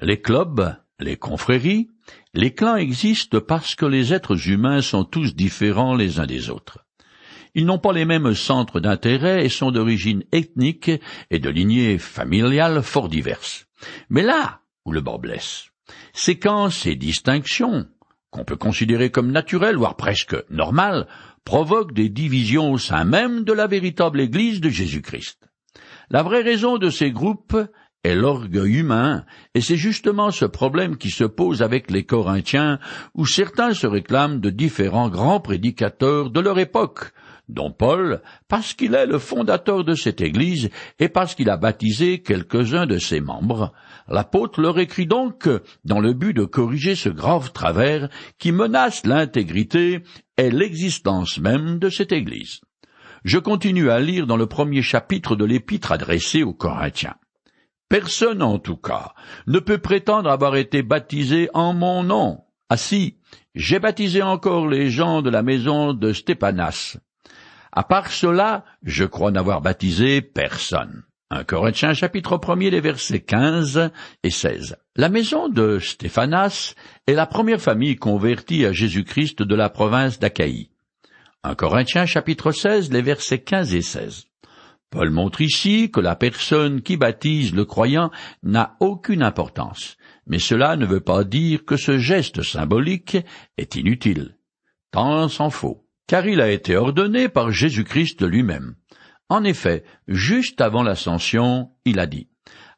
Les clubs, les confréries, les clans existent parce que les êtres humains sont tous différents les uns des autres. Ils n'ont pas les mêmes centres d'intérêt et sont d'origine ethnique et de lignée familiale fort diverses. Mais là où le bord blesse, c'est quand ces distinctions, qu'on peut considérer comme naturelles, voire presque normales, provoquent des divisions au sein même de la véritable Église de Jésus-Christ. La vraie raison de ces groupes est l'orgueil humain, et c'est justement ce problème qui se pose avec les Corinthiens, où certains se réclament de différents grands prédicateurs de leur époque, dont Paul, parce qu'il est le fondateur de cette Église et parce qu'il a baptisé quelques-uns de ses membres. L'apôtre leur écrit donc dans le but de corriger ce grave travers qui menace l'intégrité et l'existence même de cette Église. Je continue à lire dans le premier chapitre de l'épître adressé aux Corinthiens. Personne, en tout cas, ne peut prétendre avoir été baptisé en mon nom. Ah si, j'ai baptisé encore les gens de la maison de Stéphanas. À part cela, je crois n'avoir baptisé personne. Un Corinthiens chapitre 1 les versets 15 et 16. La maison de Stéphanas est la première famille convertie à Jésus-Christ de la province d'Achaïe. Un Corinthiens chapitre 16 les versets 15 et 16. Paul montre ici que la personne qui baptise le croyant n'a aucune importance, mais cela ne veut pas dire que ce geste symbolique est inutile. Tant s'en faut, car il a été ordonné par Jésus-Christ lui-même. En effet, juste avant l'ascension, il a dit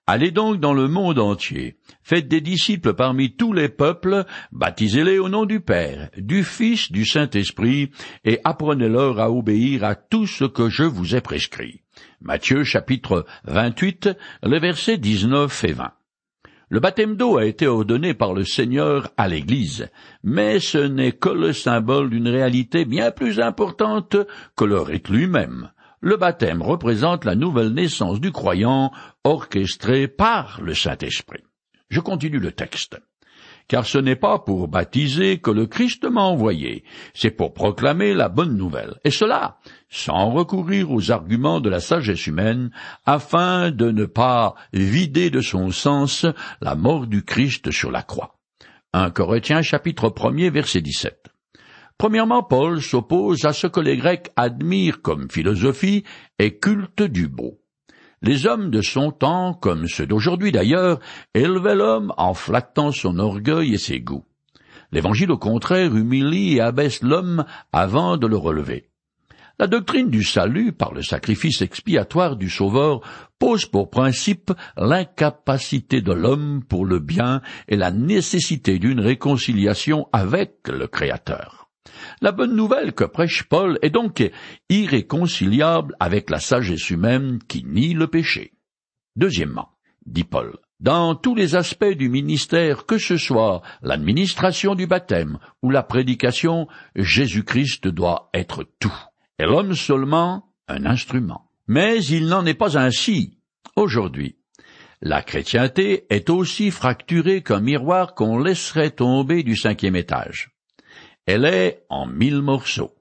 Allez donc dans le monde entier, faites des disciples parmi tous les peuples, baptisez-les au nom du Père, du Fils, du Saint-Esprit, et apprenez-leur à obéir à tout ce que je vous ai prescrit. Matthieu chapitre 28, les versets 19 et 20. Le baptême d'eau a été ordonné par le Seigneur à l'Église, mais ce n'est que le symbole d'une réalité bien plus importante que le rite lui-même le baptême représente la nouvelle naissance du croyant orchestrée par le Saint-Esprit. Je continue le texte. Car ce n'est pas pour baptiser que le Christ m'a envoyé, c'est pour proclamer la bonne nouvelle, et cela sans recourir aux arguments de la sagesse humaine, afin de ne pas vider de son sens la mort du Christ sur la croix. 1 Corinthiens chapitre 1 verset 17. Premièrement, Paul s'oppose à ce que les Grecs admirent comme philosophie et culte du beau. Les hommes de son temps, comme ceux d'aujourd'hui d'ailleurs, élevaient l'homme en flattant son orgueil et ses goûts. L'Évangile, au contraire, humilie et abaisse l'homme avant de le relever. La doctrine du salut par le sacrifice expiatoire du Sauveur pose pour principe l'incapacité de l'homme pour le bien et la nécessité d'une réconciliation avec le Créateur. La bonne nouvelle que prêche Paul est donc irréconciliable avec la sagesse humaine qui nie le péché. Deuxièmement, dit Paul, dans tous les aspects du ministère, que ce soit l'administration du baptême ou la prédication, Jésus-Christ doit être tout, et l'homme seulement un instrument. Mais il n'en est pas ainsi aujourd'hui. La chrétienté est aussi fracturée qu'un miroir qu'on laisserait tomber du cinquième étage. Elle est en mille morceaux.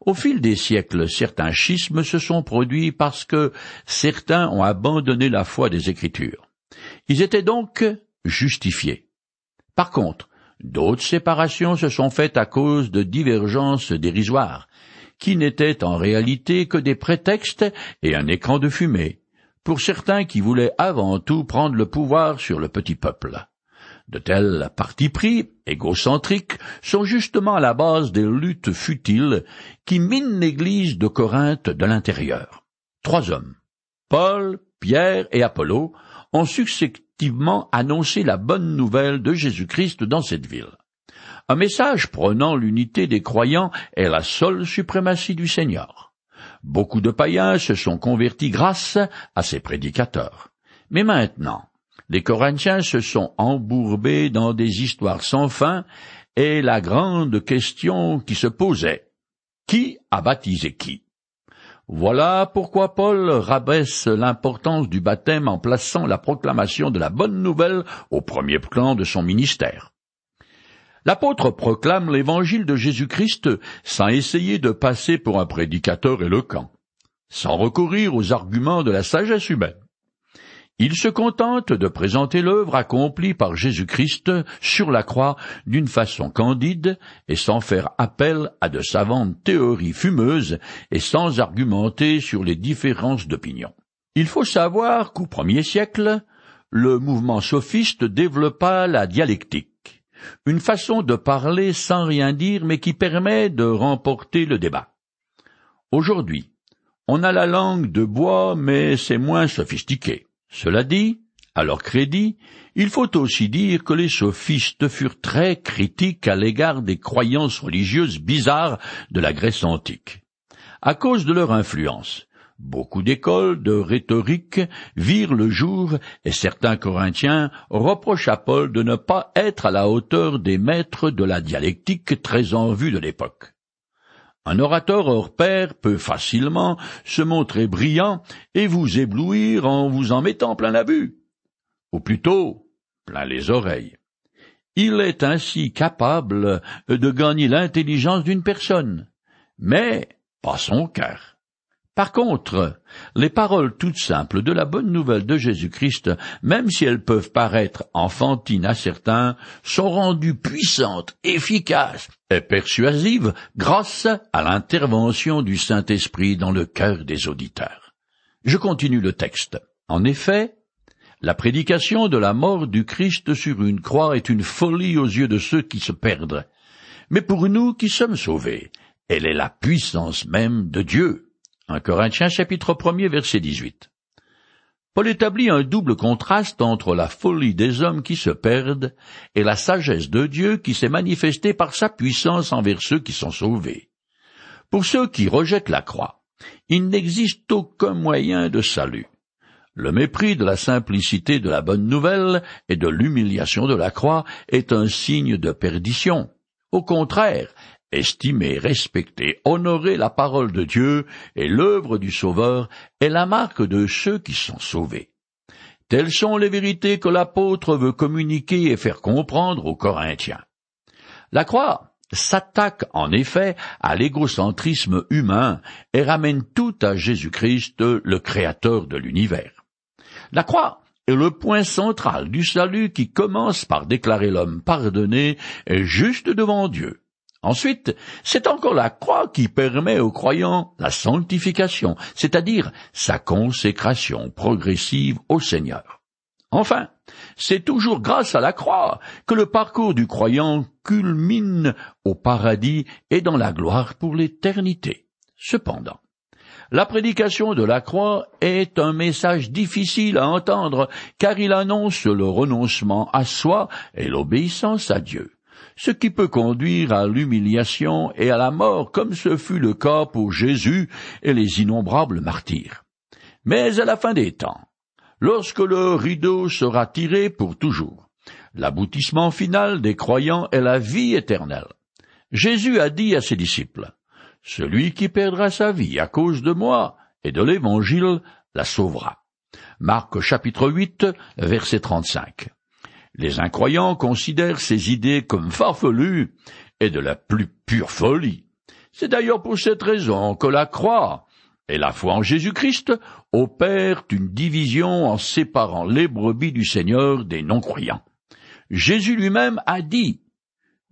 Au fil des siècles, certains schismes se sont produits parce que certains ont abandonné la foi des Écritures. Ils étaient donc justifiés. Par contre, d'autres séparations se sont faites à cause de divergences dérisoires, qui n'étaient en réalité que des prétextes et un écran de fumée, pour certains qui voulaient avant tout prendre le pouvoir sur le petit peuple. De tels partis pris, égocentriques, sont justement à la base des luttes futiles qui minent l'Église de Corinthe de l'intérieur. Trois hommes, Paul, Pierre et Apollo, ont successivement annoncé la bonne nouvelle de Jésus-Christ dans cette ville. Un message prenant l'unité des croyants et la seule suprématie du Seigneur. Beaucoup de païens se sont convertis grâce à ces prédicateurs. Mais maintenant, les Corinthiens se sont embourbés dans des histoires sans fin, et la grande question qui se posait qui a baptisé qui? Voilà pourquoi Paul rabaisse l'importance du baptême en plaçant la proclamation de la bonne nouvelle au premier plan de son ministère. L'apôtre proclame l'évangile de Jésus-Christ sans essayer de passer pour un prédicateur éloquent, sans recourir aux arguments de la sagesse humaine. Il se contente de présenter l'œuvre accomplie par Jésus-Christ sur la croix d'une façon candide et sans faire appel à de savantes théories fumeuses et sans argumenter sur les différences d'opinion. Il faut savoir qu'au premier siècle, le mouvement sophiste développa la dialectique, une façon de parler sans rien dire mais qui permet de remporter le débat. Aujourd'hui, on a la langue de bois mais c'est moins sophistiqué. Cela dit, à leur crédit, il faut aussi dire que les sophistes furent très critiques à l'égard des croyances religieuses bizarres de la Grèce antique. À cause de leur influence, beaucoup d'écoles de rhétorique virent le jour et certains Corinthiens reprochent à Paul de ne pas être à la hauteur des maîtres de la dialectique très en vue de l'époque. Un orateur hors pair peut facilement se montrer brillant et vous éblouir en vous en mettant plein la vue, ou plutôt plein les oreilles. Il est ainsi capable de gagner l'intelligence d'une personne, mais pas son cœur. Par contre, les paroles toutes simples de la bonne nouvelle de Jésus-Christ, même si elles peuvent paraître enfantines à certains, sont rendues puissantes, efficaces et persuasives grâce à l'intervention du Saint-Esprit dans le cœur des auditeurs. Je continue le texte. En effet, la prédication de la mort du Christ sur une croix est une folie aux yeux de ceux qui se perdent. Mais pour nous qui sommes sauvés, elle est la puissance même de Dieu. 1 Corinthiens chapitre 1 verset 18. Paul établit un double contraste entre la folie des hommes qui se perdent et la sagesse de Dieu qui s'est manifestée par sa puissance envers ceux qui sont sauvés. Pour ceux qui rejettent la croix, il n'existe aucun moyen de salut. Le mépris de la simplicité de la bonne nouvelle et de l'humiliation de la croix est un signe de perdition. Au contraire, estimer, respecter, honorer la parole de Dieu et l'œuvre du Sauveur est la marque de ceux qui sont sauvés. Telles sont les vérités que l'apôtre veut communiquer et faire comprendre aux Corinthiens. La croix s'attaque en effet à l'égocentrisme humain et ramène tout à Jésus-Christ, le Créateur de l'univers. La croix est le point central du salut qui commence par déclarer l'homme pardonné et juste devant Dieu. Ensuite, c'est encore la croix qui permet aux croyants la sanctification, c'est-à-dire sa consécration progressive au Seigneur. Enfin, c'est toujours grâce à la croix que le parcours du croyant culmine au paradis et dans la gloire pour l'éternité. Cependant, la prédication de la croix est un message difficile à entendre car il annonce le renoncement à soi et l'obéissance à Dieu ce qui peut conduire à l'humiliation et à la mort, comme ce fut le cas pour Jésus et les innombrables martyrs. Mais à la fin des temps, lorsque le rideau sera tiré pour toujours, l'aboutissement final des croyants est la vie éternelle. Jésus a dit à ses disciples, Celui qui perdra sa vie à cause de moi et de l'Évangile la sauvera. Marc chapitre 8, verset 35. Les incroyants considèrent ces idées comme farfelues et de la plus pure folie. C'est d'ailleurs pour cette raison que la croix et la foi en Jésus-Christ opèrent une division en séparant les brebis du Seigneur des non-croyants. Jésus lui-même a dit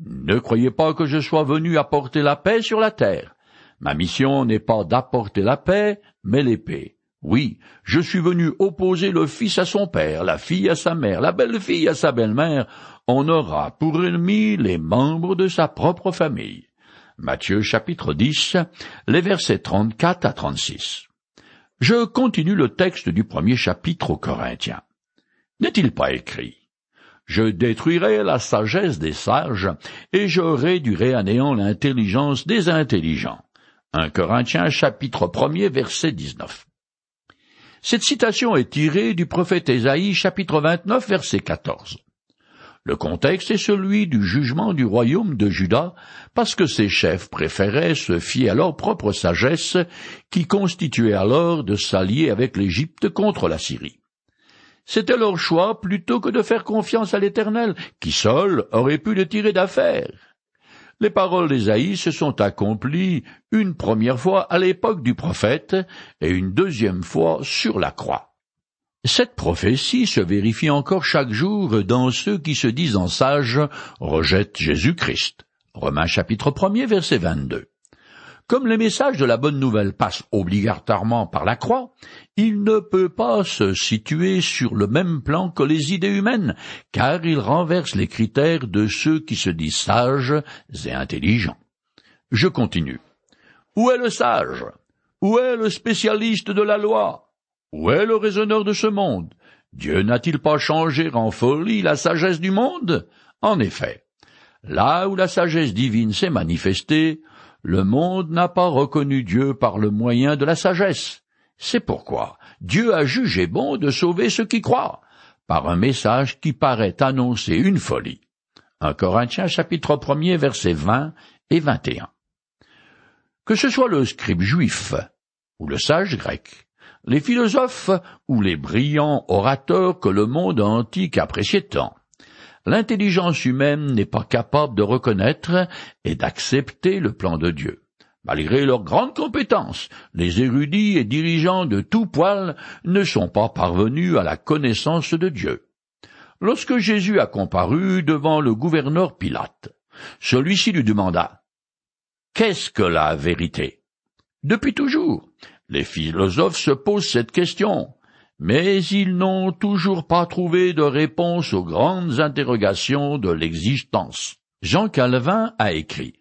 Ne croyez pas que je sois venu apporter la paix sur la terre. Ma mission n'est pas d'apporter la paix, mais l'épée. Oui, je suis venu opposer le fils à son père, la fille à sa mère, la belle-fille à sa belle-mère. On aura pour ennemis les membres de sa propre famille. Matthieu chapitre 10, les versets 34 à 36. Je continue le texte du premier chapitre aux Corinthiens. N'est-il pas écrit? Je détruirai la sagesse des sages, et je réduirai à néant l'intelligence des intelligents. Un Corinthiens chapitre 1 verset 19. Cette citation est tirée du prophète Ésaïe chapitre 29 verset 14. Le contexte est celui du jugement du royaume de Juda, parce que ses chefs préféraient se fier à leur propre sagesse, qui constituait alors de s'allier avec l'Égypte contre la Syrie. C'était leur choix plutôt que de faire confiance à l'Éternel, qui seul aurait pu le tirer d'affaire les paroles d'Ésaïe se sont accomplies une première fois à l'époque du prophète et une deuxième fois sur la croix. Cette prophétie se vérifie encore chaque jour dans ceux qui se disent en sages rejettent Jésus-Christ. Romains chapitre 1 verset 22. Comme les messages de la bonne nouvelle passent obligatoirement par la croix, il ne peut pas se situer sur le même plan que les idées humaines, car il renverse les critères de ceux qui se disent sages et intelligents. Je continue. Où est le sage? Où est le spécialiste de la loi? Où est le raisonneur de ce monde? Dieu n'a-t-il pas changé en folie la sagesse du monde? En effet, là où la sagesse divine s'est manifestée, le monde n'a pas reconnu Dieu par le moyen de la sagesse. C'est pourquoi Dieu a jugé bon de sauver ceux qui croient, par un message qui paraît annoncer une folie. 1 Corinthiens chapitre 1 versets 20 et 21. Que ce soit le scribe juif ou le sage grec, les philosophes ou les brillants orateurs que le monde antique appréciait tant. L'intelligence humaine n'est pas capable de reconnaître et d'accepter le plan de Dieu. Malgré leurs grandes compétences, les érudits et dirigeants de tout poil ne sont pas parvenus à la connaissance de Dieu. Lorsque Jésus a comparu devant le gouverneur Pilate, celui-ci lui demanda Qu'est-ce que la vérité? Depuis toujours, les philosophes se posent cette question, mais ils n'ont toujours pas trouvé de réponse aux grandes interrogations de l'existence. Jean Calvin a écrit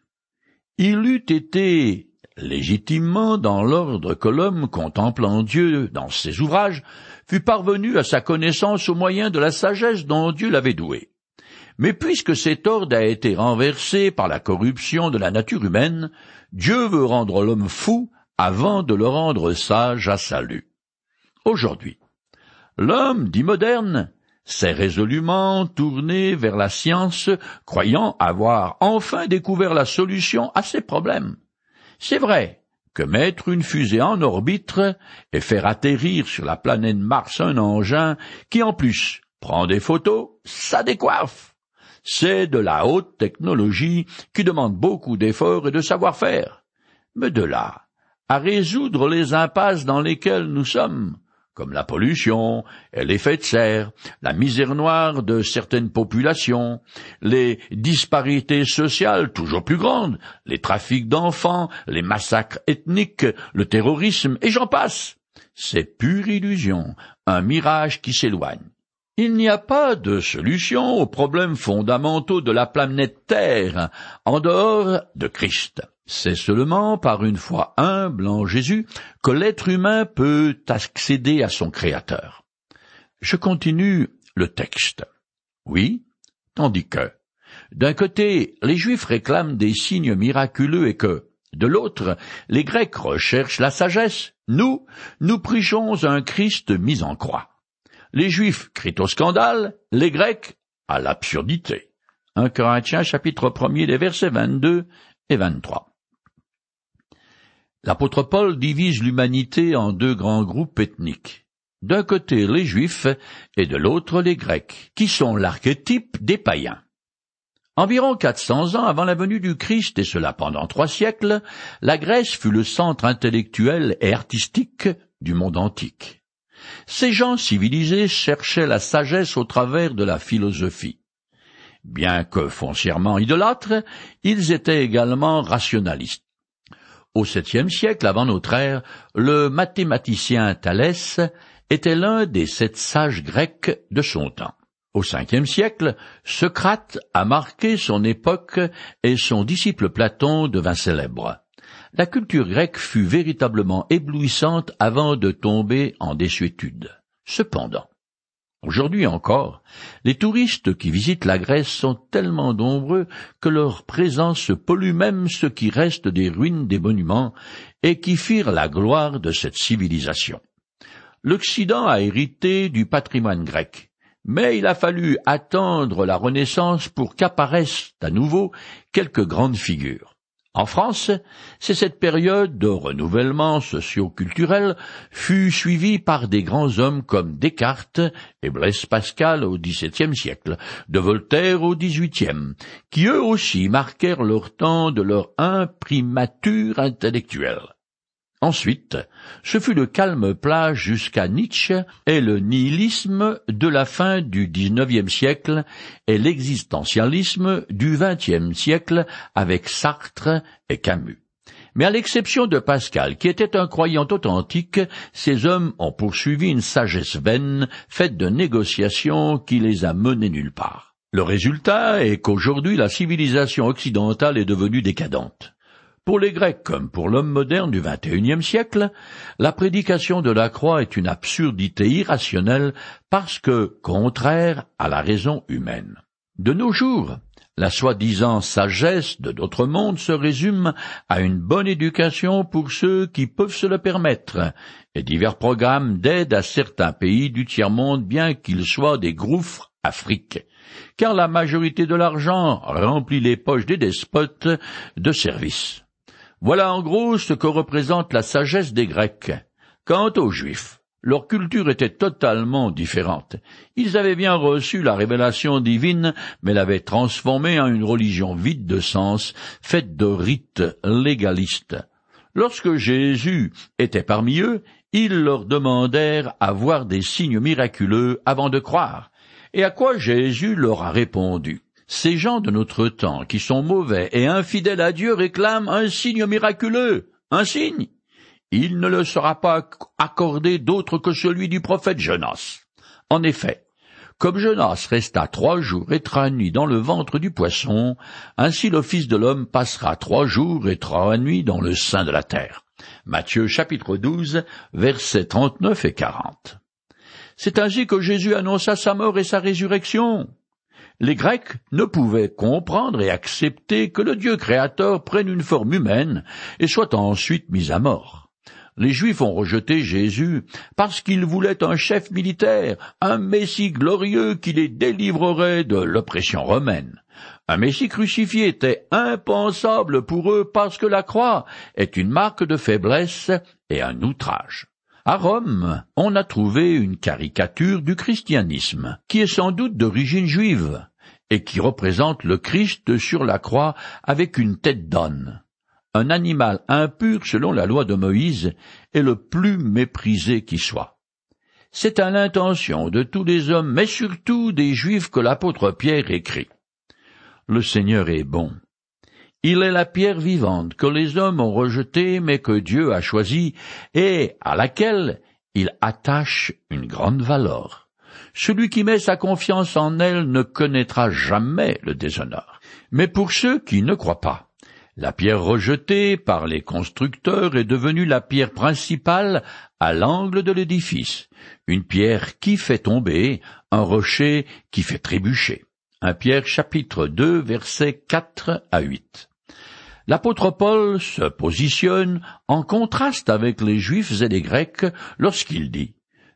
Il eût été légitimement dans l'ordre que l'homme contemplant Dieu dans ses ouvrages fût parvenu à sa connaissance au moyen de la sagesse dont Dieu l'avait doué. Mais puisque cet ordre a été renversé par la corruption de la nature humaine, Dieu veut rendre l'homme fou avant de le rendre sage à salut. Aujourd'hui, l'homme dit moderne s'est résolument tourné vers la science, croyant avoir enfin découvert la solution à ses problèmes. C'est vrai que mettre une fusée en orbite et faire atterrir sur la planète Mars un engin qui en plus prend des photos, ça décoiffe. C'est de la haute technologie qui demande beaucoup d'efforts et de savoir-faire. Mais de là à résoudre les impasses dans lesquelles nous sommes, comme la pollution et l'effet de serre, la misère noire de certaines populations, les disparités sociales toujours plus grandes, les trafics d'enfants, les massacres ethniques, le terrorisme, et j'en passe. C'est pure illusion, un mirage qui s'éloigne. Il n'y a pas de solution aux problèmes fondamentaux de la planète Terre en dehors de Christ. C'est seulement par une foi humble en Jésus que l'être humain peut accéder à son Créateur. Je continue le texte. Oui, tandis que, d'un côté, les Juifs réclament des signes miraculeux et que, de l'autre, les Grecs recherchent la sagesse, nous, nous prêchons un Christ mis en croix. Les Juifs crient au scandale, les Grecs à l'absurdité. 1 Corinthiens chapitre 1 des versets 22 et 23. L'apôtre Paul divise l'humanité en deux grands groupes ethniques. D'un côté les Juifs et de l'autre les Grecs, qui sont l'archétype des païens. Environ quatre cents ans avant la venue du Christ, et cela pendant trois siècles, la Grèce fut le centre intellectuel et artistique du monde antique. Ces gens civilisés cherchaient la sagesse au travers de la philosophie. Bien que foncièrement idolâtres, ils étaient également rationalistes. Au septième siècle avant notre ère, le mathématicien Thalès était l'un des sept sages grecs de son temps. Au cinquième siècle, Socrate a marqué son époque et son disciple Platon devint célèbre. La culture grecque fut véritablement éblouissante avant de tomber en désuétude. Cependant, Aujourd'hui encore, les touristes qui visitent la Grèce sont tellement nombreux que leur présence pollue même ce qui reste des ruines des monuments et qui firent la gloire de cette civilisation. L'Occident a hérité du patrimoine grec, mais il a fallu attendre la Renaissance pour qu'apparaissent à nouveau quelques grandes figures. En France, c'est cette période de renouvellement socio-culturel fut suivie par des grands hommes comme Descartes et Blaise Pascal au XVIIe siècle, de Voltaire au XVIIIe, qui eux aussi marquèrent leur temps de leur imprimature intellectuelle. Ensuite, ce fut le calme plage jusqu'à Nietzsche et le nihilisme de la fin du XIXe siècle et l'existentialisme du XXe siècle avec Sartre et Camus. Mais à l'exception de Pascal, qui était un croyant authentique, ces hommes ont poursuivi une sagesse vaine, faite de négociations qui les a menés nulle part. Le résultat est qu'aujourd'hui la civilisation occidentale est devenue décadente. Pour les Grecs comme pour l'homme moderne du XXIe siècle, la prédication de la croix est une absurdité irrationnelle parce que contraire à la raison humaine. De nos jours, la soi-disant sagesse de d'autres mondes se résume à une bonne éducation pour ceux qui peuvent se le permettre, et divers programmes d'aide à certains pays du tiers-monde bien qu'ils soient des gouffres Afrique, car la majorité de l'argent remplit les poches des despotes de service. Voilà en gros ce que représente la sagesse des Grecs. Quant aux Juifs, leur culture était totalement différente. Ils avaient bien reçu la révélation divine, mais l'avaient transformée en une religion vide de sens, faite de rites légalistes. Lorsque Jésus était parmi eux, ils leur demandèrent à voir des signes miraculeux avant de croire. Et à quoi Jésus leur a répondu? Ces gens de notre temps qui sont mauvais et infidèles à Dieu réclament un signe miraculeux. Un signe il ne le sera pas accordé d'autre que celui du prophète Jonas. En effet, comme Jonas resta trois jours et trois nuits dans le ventre du poisson, ainsi le Fils de l'homme passera trois jours et trois nuits dans le sein de la terre. Matthieu chapitre 12, versets 39 et 40. C'est ainsi que Jésus annonça sa mort et sa résurrection. Les Grecs ne pouvaient comprendre et accepter que le Dieu créateur prenne une forme humaine et soit ensuite mis à mort les Juifs ont rejeté Jésus parce qu'ils voulaient un chef militaire, un Messie glorieux qui les délivrerait de l'oppression romaine. Un Messie crucifié était impensable pour eux parce que la croix est une marque de faiblesse et un outrage. À Rome, on a trouvé une caricature du christianisme, qui est sans doute d'origine juive, et qui représente le Christ sur la croix avec une tête d'âne un animal impur selon la loi de Moïse est le plus méprisé qui soit. C'est à l'intention de tous les hommes, mais surtout des Juifs que l'apôtre Pierre écrit. Le Seigneur est bon. Il est la pierre vivante que les hommes ont rejetée mais que Dieu a choisie et à laquelle il attache une grande valeur. Celui qui met sa confiance en elle ne connaîtra jamais le déshonneur. Mais pour ceux qui ne croient pas, la pierre rejetée par les constructeurs est devenue la pierre principale à l'angle de l'édifice, une pierre qui fait tomber, un rocher qui fait trébucher. Un Pierre chapitre 2 versets 4 à 8. L'apôtre Paul se positionne en contraste avec les Juifs et les Grecs lorsqu'il dit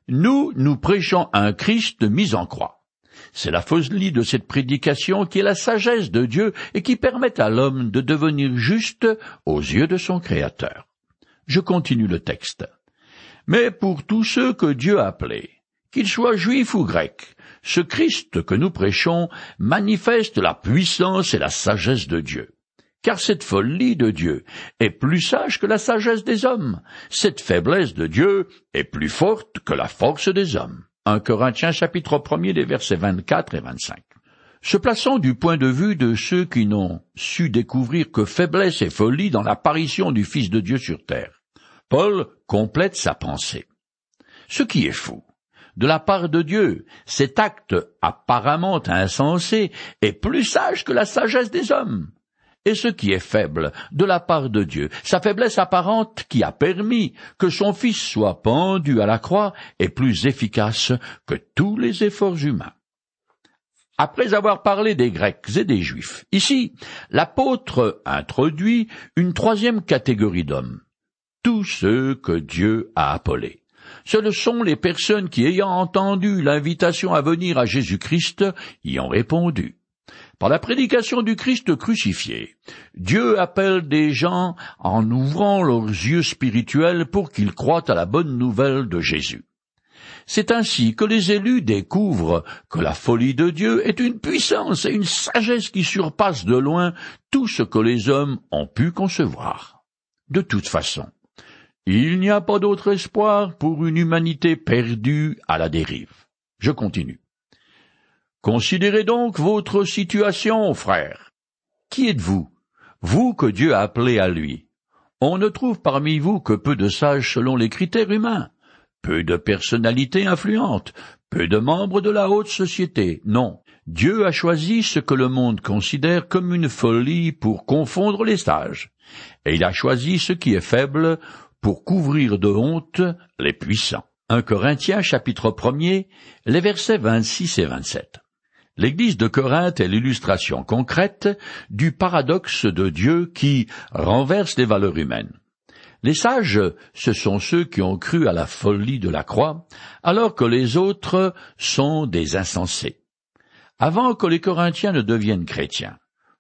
Nous, nous prêchons un Christ mis en croix. C'est la folie de cette prédication qui est la sagesse de Dieu et qui permet à l'homme de devenir juste aux yeux de son Créateur. Je continue le texte. Mais pour tous ceux que Dieu a appelés, qu'ils soient juifs ou grecs, ce Christ que nous prêchons manifeste la puissance et la sagesse de Dieu. Car cette folie de Dieu est plus sage que la sagesse des hommes, cette faiblesse de Dieu est plus forte que la force des hommes. 1 Corinthiens chapitre 1 les versets 24 et 25. Se plaçant du point de vue de ceux qui n'ont su découvrir que faiblesse et folie dans l'apparition du Fils de Dieu sur terre, Paul complète sa pensée. Ce qui est fou, de la part de Dieu, cet acte apparemment insensé est plus sage que la sagesse des hommes et ce qui est faible de la part de Dieu, sa faiblesse apparente qui a permis que son Fils soit pendu à la croix, est plus efficace que tous les efforts humains. Après avoir parlé des Grecs et des Juifs, ici, l'apôtre introduit une troisième catégorie d'hommes, tous ceux que Dieu a appelés. Ce sont les personnes qui, ayant entendu l'invitation à venir à Jésus-Christ, y ont répondu. Par la prédication du Christ crucifié, Dieu appelle des gens en ouvrant leurs yeux spirituels pour qu'ils croient à la bonne nouvelle de Jésus. C'est ainsi que les élus découvrent que la folie de Dieu est une puissance et une sagesse qui surpassent de loin tout ce que les hommes ont pu concevoir. De toute façon, Il n'y a pas d'autre espoir pour une humanité perdue à la dérive. Je continue. Considérez donc votre situation, frère. Qui êtes-vous, vous que Dieu a appelé à lui On ne trouve parmi vous que peu de sages selon les critères humains, peu de personnalités influentes, peu de membres de la haute société. Non, Dieu a choisi ce que le monde considère comme une folie pour confondre les sages, et il a choisi ce qui est faible pour couvrir de honte les puissants. 1 Corinthiens chapitre 1 les versets 26 et 27. L'église de Corinthe est l'illustration concrète du paradoxe de Dieu qui renverse les valeurs humaines. Les sages, ce sont ceux qui ont cru à la folie de la croix, alors que les autres sont des insensés. Avant que les Corinthiens ne deviennent chrétiens,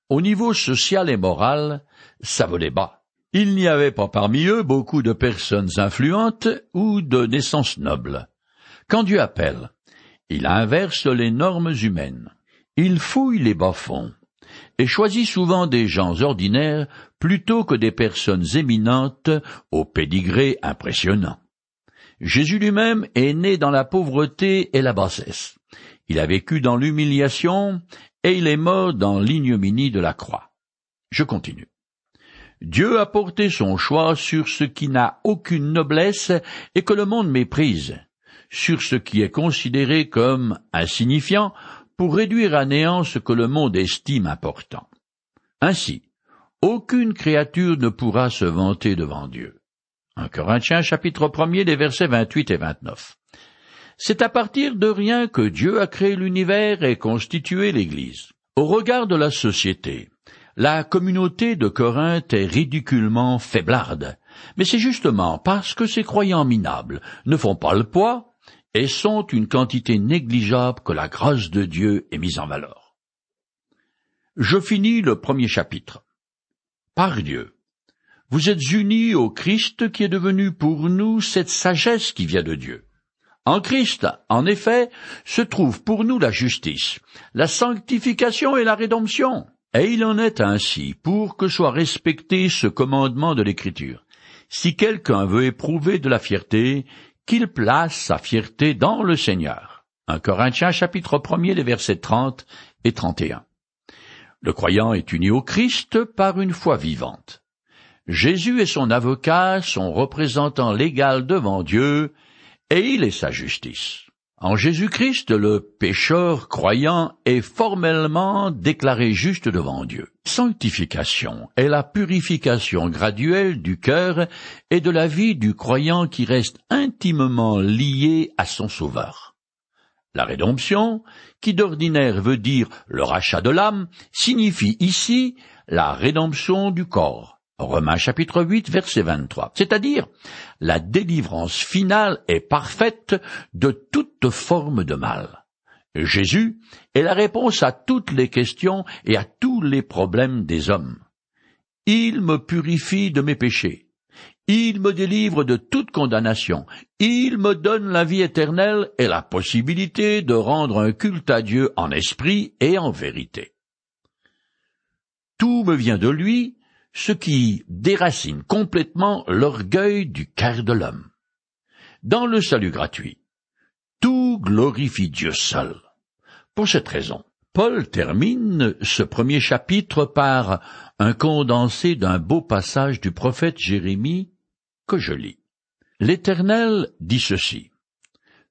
au niveau social et moral, ça volait bas. Il n'y avait pas parmi eux beaucoup de personnes influentes ou de naissance noble. Quand Dieu appelle, il inverse les normes humaines. Il fouille les bas-fonds et choisit souvent des gens ordinaires plutôt que des personnes éminentes au pédigré impressionnant. Jésus lui-même est né dans la pauvreté et la bassesse. Il a vécu dans l'humiliation et il est mort dans l'ignominie de la croix. Je continue. Dieu a porté son choix sur ce qui n'a aucune noblesse et que le monde méprise, sur ce qui est considéré comme insignifiant pour réduire à néant ce que le monde estime important. Ainsi, aucune créature ne pourra se vanter devant Dieu. 1 Corinthiens chapitre 1 des versets 28 et 29. C'est à partir de rien que Dieu a créé l'univers et constitué l'Église. Au regard de la société, la communauté de Corinthe est ridiculement faiblarde, mais c'est justement parce que ces croyants minables ne font pas le poids et sont une quantité négligeable que la grâce de Dieu est mise en valeur. Je finis le premier chapitre. Par Dieu, vous êtes unis au Christ qui est devenu pour nous cette sagesse qui vient de Dieu. En Christ, en effet, se trouve pour nous la justice, la sanctification et la rédemption. Et il en est ainsi pour que soit respecté ce commandement de l'Écriture. Si quelqu'un veut éprouver de la fierté, qu'il place sa fierté dans le Seigneur. 1 Corinthiens chapitre 1 les versets 30 et 31. Le croyant est uni au Christ par une foi vivante. Jésus est son avocat, son représentant légal devant Dieu, et il est sa justice. En Jésus-Christ, le pécheur croyant est formellement déclaré juste devant Dieu. Sanctification est la purification graduelle du cœur et de la vie du croyant qui reste intimement lié à son Sauveur. La rédemption, qui d'ordinaire veut dire le rachat de l'âme, signifie ici la rédemption du corps. Romains chapitre 8 verset 23. C'est-à-dire, la délivrance finale est parfaite de toute forme de mal. Jésus est la réponse à toutes les questions et à tous les problèmes des hommes. Il me purifie de mes péchés. Il me délivre de toute condamnation. Il me donne la vie éternelle et la possibilité de rendre un culte à Dieu en esprit et en vérité. Tout me vient de lui ce qui déracine complètement l'orgueil du cœur de l'homme. Dans le salut gratuit, tout glorifie Dieu seul. Pour cette raison, Paul termine ce premier chapitre par un condensé d'un beau passage du prophète Jérémie que je lis. L'Éternel dit ceci,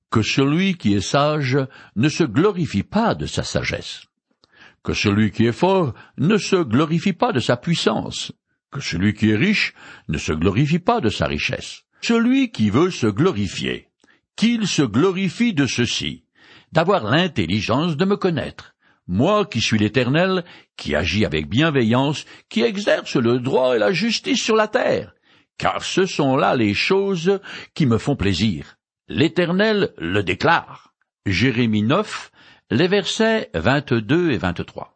que celui qui est sage ne se glorifie pas de sa sagesse, que celui qui est fort ne se glorifie pas de sa puissance, que celui qui est riche ne se glorifie pas de sa richesse. Celui qui veut se glorifier, qu'il se glorifie de ceci, d'avoir l'intelligence de me connaître, moi qui suis l'Éternel, qui agis avec bienveillance, qui exerce le droit et la justice sur la terre, car ce sont là les choses qui me font plaisir. L'Éternel le déclare. Jérémie 9, les versets 22 et 23.